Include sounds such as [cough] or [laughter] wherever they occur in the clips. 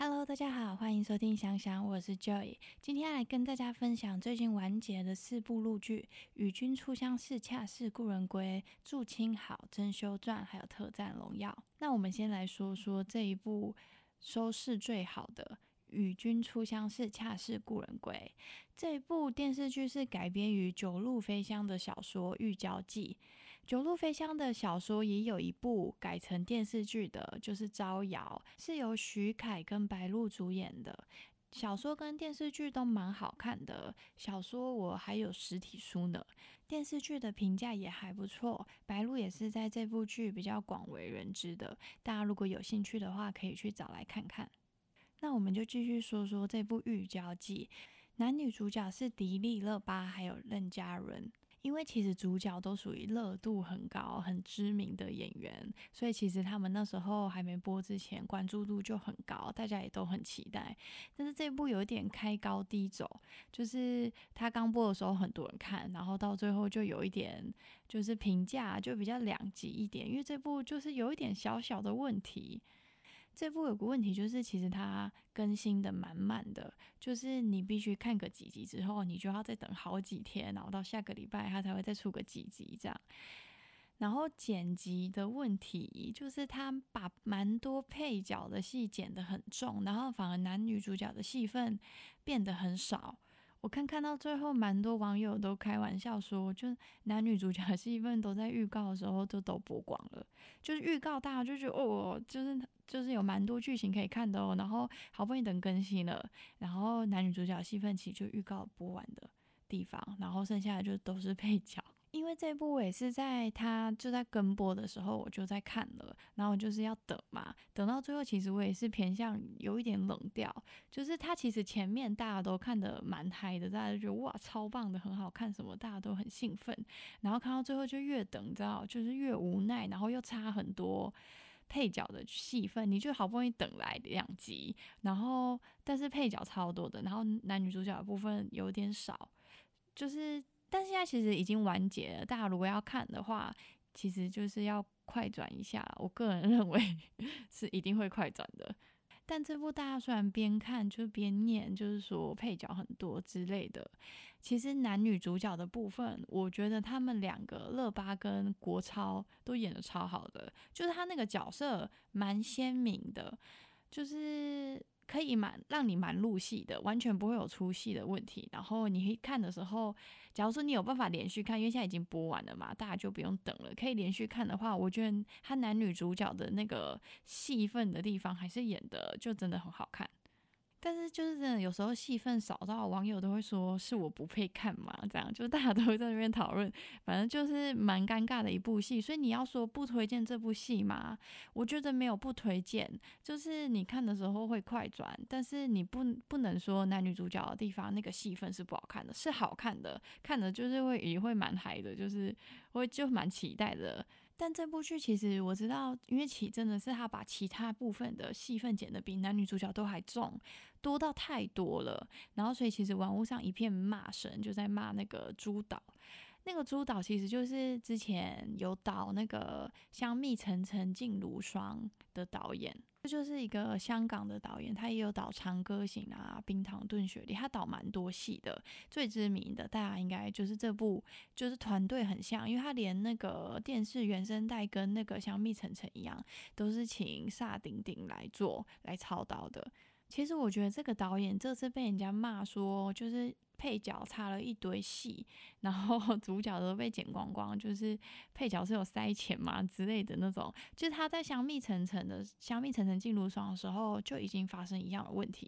Hello，大家好，欢迎收听香香，我是 Joy。今天来跟大家分享最近完结的四部陆剧：《与君初相识，恰似故人归》、《祝卿好》、《珍修传》还有《特战荣耀》。那我们先来说说这一部收视最好的。与君初相识，恰似故人归。这部电视剧是改编于九路飞香的小说《玉娇记》。九路飞香的小说也有一部改成电视剧的，就是《招摇》，是由徐凯跟白鹿主演的。小说跟电视剧都蛮好看的。小说我还有实体书呢，电视剧的评价也还不错。白鹿也是在这部剧比较广为人知的，大家如果有兴趣的话，可以去找来看看。那我们就继续说说这部《玉娇记》，男女主角是迪丽热巴还有任嘉伦。因为其实主角都属于热度很高、很知名的演员，所以其实他们那时候还没播之前，关注度就很高，大家也都很期待。但是这部有点开高低走，就是他刚播的时候很多人看，然后到最后就有一点就是评价就比较两极一点，因为这部就是有一点小小的问题。这部有个问题，就是其实它更新的蛮慢的，就是你必须看个几集之后，你就要再等好几天，然后到下个礼拜它才会再出个几集这样。然后剪辑的问题，就是他把蛮多配角的戏剪得很重，然后反而男女主角的戏份变得很少。我看看到最后，蛮多网友都开玩笑说，就男女主角戏份都在预告的时候就都播光了，就是预告大家就觉得哦，就是就是有蛮多剧情可以看的哦，然后好不容易等更新了，然后男女主角戏份其实就预告播完的地方，然后剩下的就都是配角。因为这部我也是在他就在跟播的时候我就在看了，然后就是要等嘛，等到最后其实我也是偏向有一点冷掉，就是他其实前面大家都看的蛮嗨的，大家就觉得哇超棒的很好看什么，大家都很兴奋，然后看到最后就越等，知道就是越无奈，然后又差很多配角的戏份，你就好不容易等来两集，然后但是配角超多的，然后男女主角的部分有点少，就是。但现在其实已经完结了，大家如果要看的话，其实就是要快转一下。我个人 [laughs] 认为是一定会快转的。但这部大家虽然边看就边念，就是说配角很多之类的，其实男女主角的部分，我觉得他们两个乐巴跟国超都演的超好的，就是他那个角色蛮鲜明的，就是。可以蛮让你蛮入戏的，完全不会有出戏的问题。然后你看的时候，假如说你有办法连续看，因为现在已经播完了嘛，大家就不用等了。可以连续看的话，我觉得他男女主角的那个戏份的地方，还是演的就真的很好看。但是就是真的，有时候戏份少到网友都会说是我不配看嘛，这样就大家都会在那边讨论，反正就是蛮尴尬的一部戏。所以你要说不推荐这部戏吗，我觉得没有不推荐，就是你看的时候会快转，但是你不不能说男女主角的地方那个戏份是不好看的，是好看的，看的就是会也会蛮嗨的，就是会就蛮期待的。但这部剧其实我知道，因为其真的是他把其他部分的戏份剪得比男女主角都还重，多到太多了。然后所以其实网络上一片骂声，就在骂那个朱导。那个朱导其实就是之前有导那个《香蜜沉沉烬如霜》的导演。这就是一个香港的导演，他也有导《长歌行》啊，《冰糖炖雪梨》，他导蛮多戏的。最知名的，大家应该就是这部，就是团队很像，因为他连那个电视原声带跟那个《香蜜沉沉》一样，都是请萨顶顶来做来操刀的。其实我觉得这个导演这次被人家骂说，就是。配角插了一堆戏，然后 [laughs] 主角都被剪光光，就是配角是有塞钱嘛之类的那种。就是他在香蜜沉沉的香蜜沉沉进入霜的时候，就已经发生一样的问题。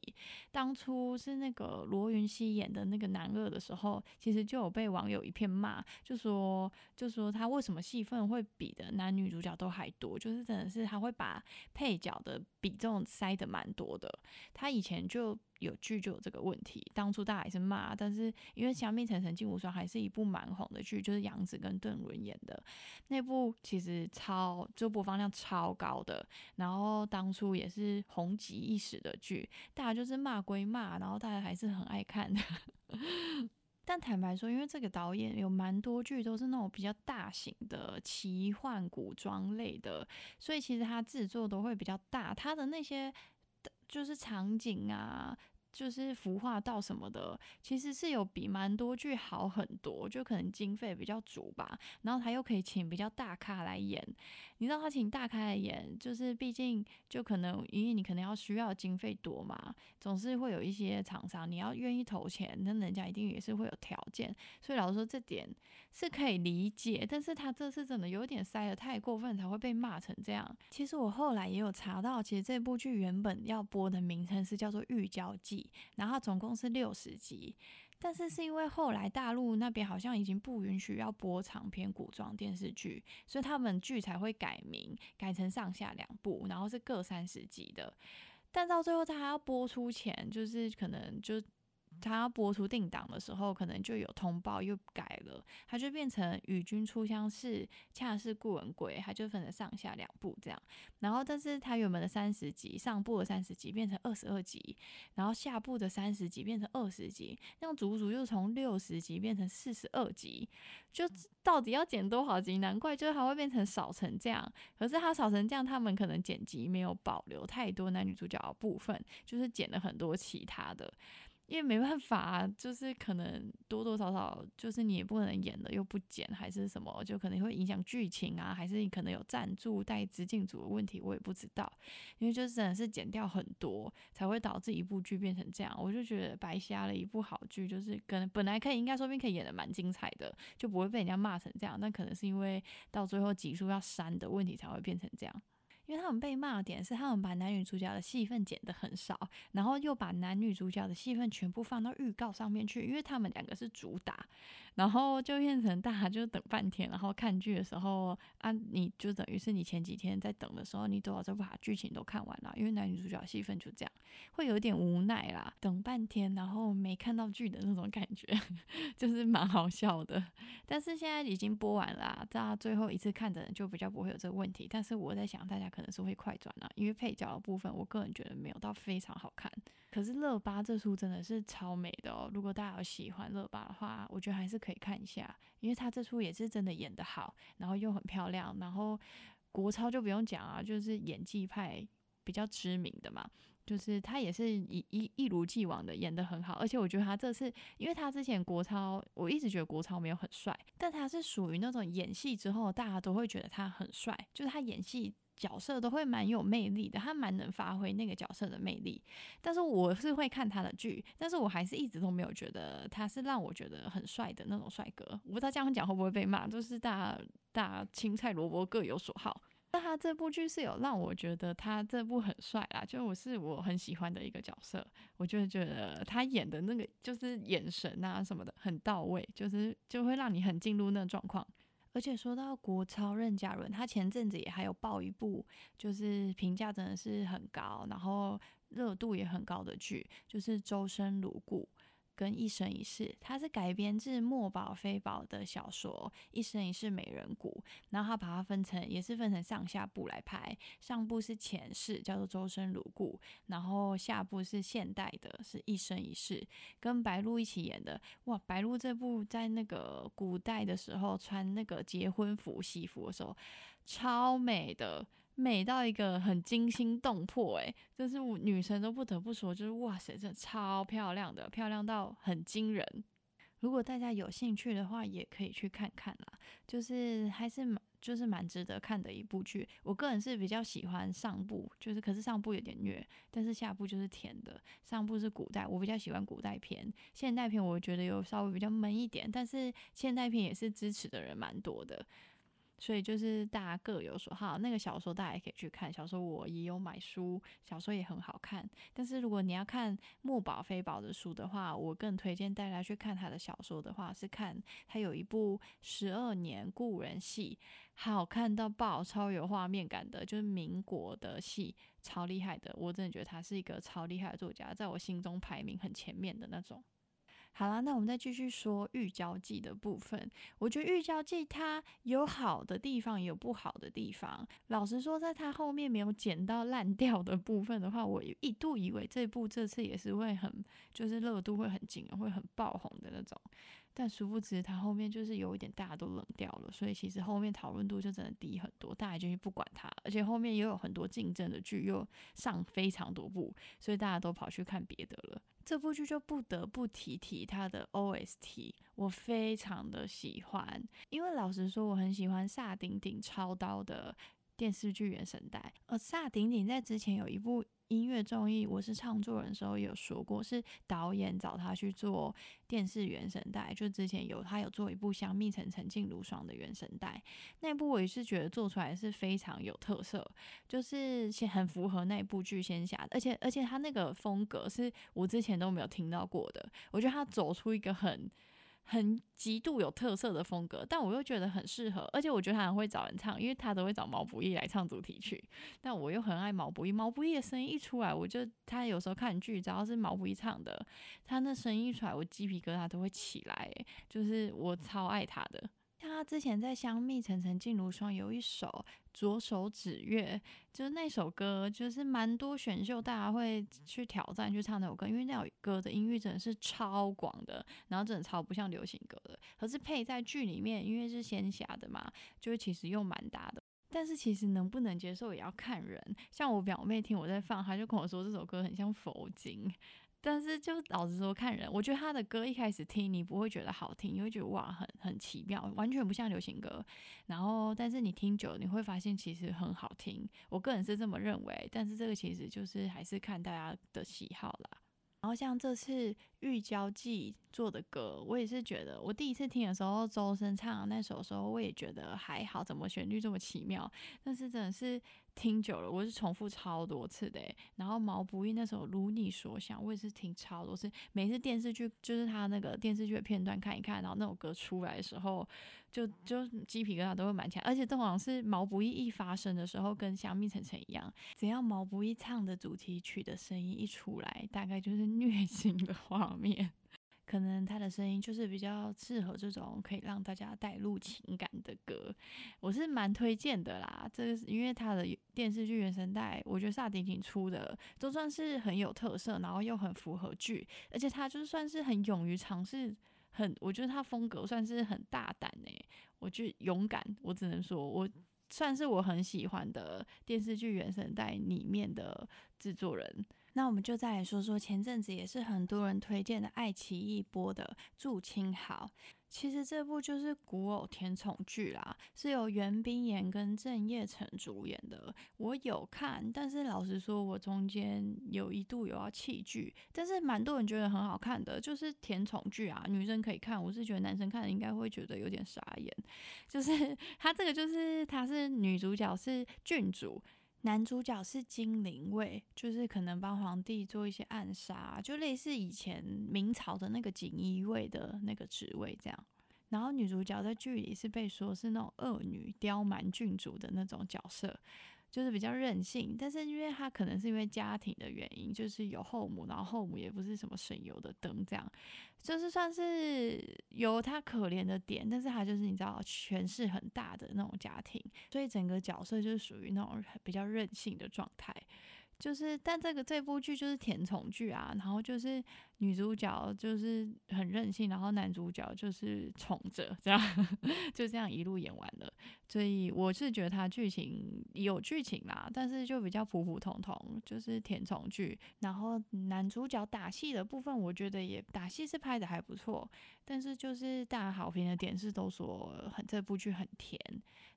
当初是那个罗云熙演的那个男二的时候，其实就有被网友一片骂，就说就说他为什么戏份会比的男女主角都还多，就是真的是他会把配角的比重塞的蛮多的。他以前就。有剧就有这个问题，当初大家也是骂，但是因为《香蜜沉沉烬如霜》还是一部蛮红的剧，就是杨紫跟邓伦演的那部，其实超就播放量超高的，然后当初也是红极一时的剧，大家就是骂归骂，然后大家还是很爱看的。[laughs] 但坦白说，因为这个导演有蛮多剧都是那种比较大型的奇幻古装类的，所以其实他制作都会比较大，他的那些。就是场景啊。就是服化道什么的，其实是有比蛮多剧好很多，就可能经费比较足吧。然后他又可以请比较大咖来演，你知道他请大咖来演，就是毕竟就可能因为你可能要需要经费多嘛，总是会有一些厂商你要愿意投钱，那人家一定也是会有条件。所以老实说这点是可以理解，但是他这次真的有点塞的太过分，才会被骂成这样。其实我后来也有查到，其实这部剧原本要播的名称是叫做《玉娇记》。然后总共是六十集，但是是因为后来大陆那边好像已经不允许要播长篇古装电视剧，所以他们剧才会改名，改成上下两部，然后是各三十集的。但到最后他还要播出前，就是可能就。他要播出定档的时候，可能就有通报又改了，他就变成《与君初相识，恰似故人归》，他就分成上下两部这样。然后，但是他原本的三十集，上部的三十集变成二十二集，然后下部的三十集变成二十集，那样足足又从六十集变成四十二集，就到底要剪多少集？难怪就是还会变成少成这样。可是他少成这样，他们可能剪辑没有保留太多男女主角的部分，就是剪了很多其他的。因为没办法啊，就是可能多多少少，就是你也不可能演的又不剪，还是什么，就可能会影响剧情啊，还是你可能有赞助带资进组的问题，我也不知道。因为就是真的是剪掉很多，才会导致一部剧变成这样，我就觉得白瞎了一部好剧，就是跟本来可以应该说不定可以演的蛮精彩的，就不会被人家骂成这样。但可能是因为到最后集数要删的问题，才会变成这样。因为他们被骂的点是，他们把男女主角的戏份剪得很少，然后又把男女主角的戏份全部放到预告上面去，因为他们两个是主打。然后就变成大家就等半天，然后看剧的时候啊，你就等于是你前几天在等的时候，你都要再把剧情都看完了，因为男女主角戏份就这样，会有点无奈啦，等半天然后没看到剧的那种感觉，[laughs] 就是蛮好笑的。但是现在已经播完了，大家最后一次看的人就比较不会有这个问题。但是我在想，大家可可能是会快转了，因为配角的部分，我个人觉得没有到非常好看。可是乐巴这出真的是超美的哦！如果大家有喜欢乐巴的话，我觉得还是可以看一下，因为他这出也是真的演得好，然后又很漂亮，然后国超就不用讲啊，就是演技派比较知名的嘛，就是他也是一一一如既往的演得很好，而且我觉得他这次，因为他之前国超我一直觉得国超没有很帅，但他是属于那种演戏之后大家都会觉得他很帅，就是他演戏。角色都会蛮有魅力的，他蛮能发挥那个角色的魅力。但是我是会看他的剧，但是我还是一直都没有觉得他是让我觉得很帅的那种帅哥。我不知道这样讲会不会被骂，就是大大青菜萝卜各有所好。那他这部剧是有让我觉得他这部很帅啦，就我是我很喜欢的一个角色，我就觉得他演的那个就是眼神啊什么的很到位，就是就会让你很进入那个状况。而且说到国超任嘉伦，他前阵子也还有爆一部，就是评价真的是很高，然后热度也很高的剧，就是《周生如故》。跟一生一世，它是改编自墨宝非宝的小说《一生一世美人谷》，然后他把它分成，也是分成上下部来拍。上部是前世，叫做周生如故，然后下部是现代的，是一生一世，跟白鹿一起演的。哇，白鹿这部在那个古代的时候穿那个结婚服西服的时候，超美的。美到一个很惊心动魄，诶，就是女生都不得不说，就是哇塞，真的超漂亮的，漂亮到很惊人。如果大家有兴趣的话，也可以去看看啦，就是还是蛮就是蛮值得看的一部剧。我个人是比较喜欢上部，就是可是上部有点虐，但是下部就是甜的。上部是古代，我比较喜欢古代片，现代片我觉得有稍微比较闷一点，但是现代片也是支持的人蛮多的。所以就是大家各有所好，那个小说大家也可以去看。小说我也有买书，小说也很好看。但是如果你要看墨宝非宝的书的话，我更推荐大家去看他的小说的话，是看他有一部《十二年故人戏》，好看到爆，超有画面感的，就是民国的戏，超厉害的。我真的觉得他是一个超厉害的作家，在我心中排名很前面的那种。好啦，那我们再继续说《玉娇记》的部分。我觉得《玉娇记》它有好的地方，也有不好的地方。老实说，在它后面没有剪到烂掉的部分的话，我一度以为这部这次也是会很，就是热度会很紧，会很爆红的那种。但殊不知他后面就是有一点大家都冷掉了，所以其实后面讨论度就真的低很多，大家就不管他，而且后面也有很多竞争的剧又上非常多部，所以大家都跑去看别的了。这部剧就不得不提提它的 OST，我非常的喜欢，因为老实说我很喜欢萨顶顶超刀的电视剧原声带，而萨顶顶在之前有一部。音乐综艺，我是唱作人的时候有说过，是导演找他去做电视原声带。就之前有他有做一部《香蜜沉沉烬如霜》的原声带，那部我也是觉得做出来是非常有特色，就是很符合那部剧仙侠，而且而且他那个风格是我之前都没有听到过的，我觉得他走出一个很。很极度有特色的风格，但我又觉得很适合，而且我觉得他很会找人唱，因为他都会找毛不易来唱主题曲。但我又很爱毛不易，毛不易的声音一出来，我就他有时候看剧，只要是毛不易唱的，他那声音一出来，我鸡皮疙瘩都会起来，就是我超爱他的。像他之前在《香蜜沉沉烬如霜》有一首《左手指月》，就是那首歌，就是蛮多选秀大家会去挑战去唱那首歌，因为那首歌的音域真的是超广的，然后真的超不像流行歌的。可是配在剧里面，因为是仙侠的嘛，就是其实又蛮搭的。但是其实能不能接受也要看人。像我表妹听我在放，她就跟我说这首歌很像佛经。但是就老实说，看人，我觉得他的歌一开始听你不会觉得好听，你会觉得哇很很奇妙，完全不像流行歌。然后，但是你听久，了，你会发现其实很好听。我个人是这么认为，但是这个其实就是还是看大家的喜好啦。然后像这次《玉娇记》做的歌，我也是觉得，我第一次听的时候，周深唱那首时候，我也觉得还好，怎么旋律这么奇妙？但是真的是。听久了，我是重复超多次的。然后毛不易那首如你所想，我也是听超多次。每次电视剧就是他那个电视剧的片段看一看，然后那首歌出来的时候，就就鸡皮疙瘩都会蛮强。而且这好像是毛不易一发声的时候，跟香蜜沉沉一样，只要毛不易唱的主题曲的声音一出来，大概就是虐心的画面。可能他的声音就是比较适合这种可以让大家带入情感的歌，我是蛮推荐的啦。这个是因为他的电视剧原声带，我觉得萨顶顶出的都算是很有特色，然后又很符合剧，而且他就算是很勇于尝试，很我觉得他风格算是很大胆诶，我觉得勇敢，我只能说我算是我很喜欢的电视剧原声带里面的制作人。那我们就再来说说前阵子也是很多人推荐的爱奇艺播的《祝青好》。其实这部就是古偶甜宠剧啦，是由袁冰妍跟郑业成主演的。我有看，但是老实说，我中间有一度有要弃剧。但是蛮多人觉得很好看的，就是甜宠剧啊，女生可以看。我是觉得男生看的应该会觉得有点傻眼。[laughs] 就是他这个，就是他是女主角是郡主。男主角是精灵卫，就是可能帮皇帝做一些暗杀，就类似以前明朝的那个锦衣卫的那个职位这样。然后女主角在剧里是被说是那种恶女刁蛮郡主的那种角色。就是比较任性，但是因为他可能是因为家庭的原因，就是有后母，然后后母也不是什么省油的灯，这样就是算是有他可怜的点，但是他就是你知道权势很大的那种家庭，所以整个角色就是属于那种比较任性的状态。就是，但这个这部剧就是甜宠剧啊，然后就是女主角就是很任性，然后男主角就是宠着，这样 [laughs] 就这样一路演完了。所以我是觉得它剧情有剧情啦，但是就比较普普通通，就是甜宠剧。然后男主角打戏的部分，我觉得也打戏是拍的还不错，但是就是大家好评的点是都说很这部剧很甜，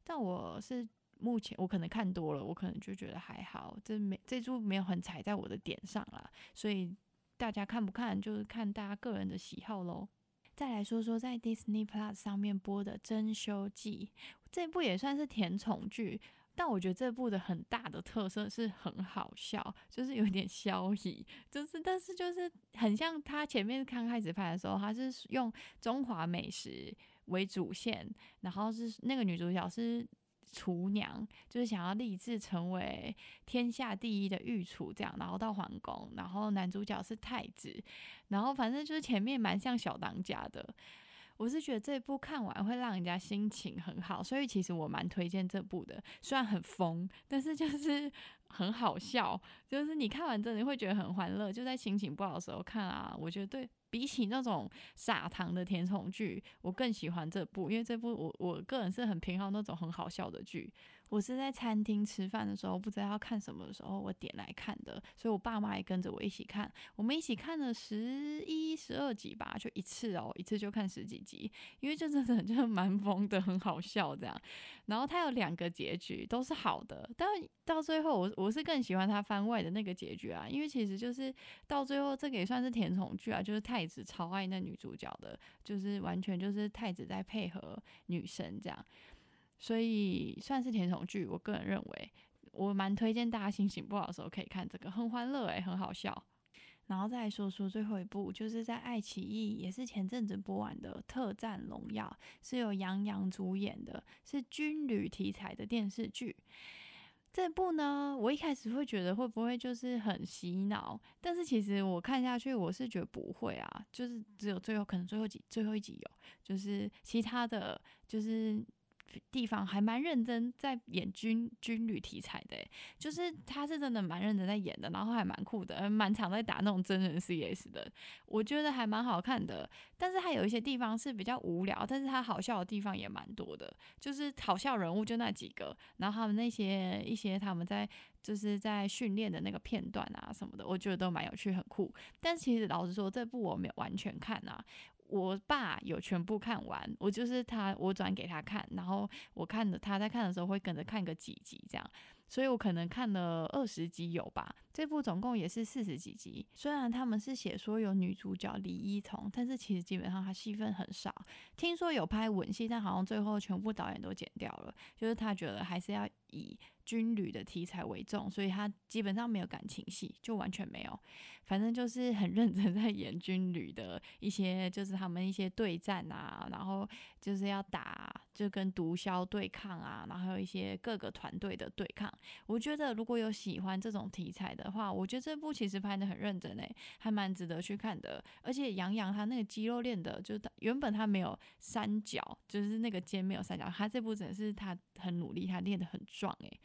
但我是。目前我可能看多了，我可能就觉得还好，这没这株没有很踩在我的点上啦，所以大家看不看就是看大家个人的喜好喽。再来说说在 Disney Plus 上面播的《珍馐记》，这部也算是甜宠剧，但我觉得这部的很大的特色是很好笑，就是有点消息，就是但是就是很像他前面刚开始拍的时候，他是用中华美食为主线，然后是那个女主角是。厨娘就是想要立志成为天下第一的御厨，这样，然后到皇宫，然后男主角是太子，然后反正就是前面蛮像小当家的。我是觉得这部看完会让人家心情很好，所以其实我蛮推荐这部的。虽然很疯，但是就是 [laughs] 很好笑，就是你看完真的会觉得很欢乐。就在心情不好的时候看啊，我觉得对比起那种撒糖的甜宠剧，我更喜欢这部，因为这部我我个人是很偏好那种很好笑的剧。我是在餐厅吃饭的时候，不知道要看什么的时候，我点来看的，所以我爸妈也跟着我一起看。我们一起看了十一、十二集吧，就一次哦，一次就看十几集，因为这真的就蛮疯的，很好笑这样。然后它有两个结局，都是好的，但到最后我我是更喜欢它番外的那个结局啊，因为其实就是到最后这个也算是甜宠剧啊，就是太子超爱那女主角的，就是完全就是太子在配合女生这样。所以算是甜宠剧，我个人认为，我蛮推荐大家心情不好的时候可以看这个，很欢乐诶，很好笑。然后再说说最后一部，就是在爱奇艺也是前阵子播完的《特战荣耀》，是由杨洋主演的，是军旅题材的电视剧。这部呢，我一开始会觉得会不会就是很洗脑，但是其实我看下去，我是觉得不会啊，就是只有最后可能最后几最后一集有，就是其他的就是。地方还蛮认真在演军军旅题材的，就是他是真的蛮认真在演的，然后还蛮酷的，蛮常在打那种真人 CS 的，我觉得还蛮好看的。但是他有一些地方是比较无聊，但是他好笑的地方也蛮多的，就是好笑人物就那几个，然后他们那些一些他们在就是在训练的那个片段啊什么的，我觉得都蛮有趣很酷。但其实老实说，这部我没有完全看啊。我爸有全部看完，我就是他，我转给他看，然后我看的他在看的时候会跟着看个几集这样，所以我可能看了二十集有吧。这部总共也是四十几集，虽然他们是写说有女主角李一桐，但是其实基本上她戏份很少。听说有拍吻戏，但好像最后全部导演都剪掉了，就是他觉得还是要以军旅的题材为重，所以他基本上没有感情戏，就完全没有。反正就是很认真在演军旅的一些，就是他们一些对战啊，然后就是要打，就跟毒枭对抗啊，然后还有一些各个团队的对抗。我觉得如果有喜欢这种题材的，话，我觉得这部其实拍的很认真诶，还蛮值得去看的。而且杨洋他那个肌肉练的，就是他原本他没有三角，就是那个肩没有三角，他这部真的是他很努力，他练得很壮诶。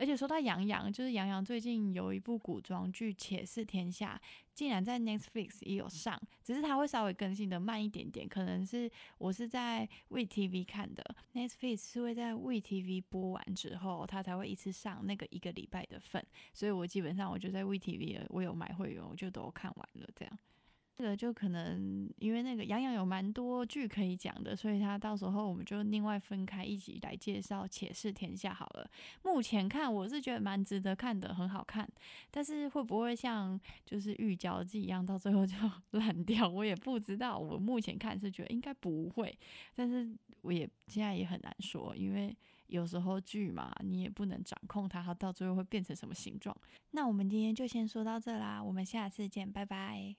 而且说到杨洋，就是杨洋最近有一部古装剧《且试天下》，竟然在 Netflix 也有上，只是他会稍微更新的慢一点点，可能是我是在 VTV 看的，Netflix 是会在 VTV 播完之后，他才会一次上那个一个礼拜的份，所以我基本上我就在 VTV 我有买会员，我就都看完了这样。这个就可能因为那个杨洋有蛮多剧可以讲的，所以他到时候我们就另外分开一起来介绍《且试天下》好了。目前看我是觉得蛮值得看的，很好看。但是会不会像就是《玉娇记》一样，到最后就 [laughs] 烂掉，我也不知道。我目前看是觉得应该不会，但是我也现在也很难说，因为有时候剧嘛，你也不能掌控它，它到最后会变成什么形状。那我们今天就先说到这啦，我们下次见，拜拜。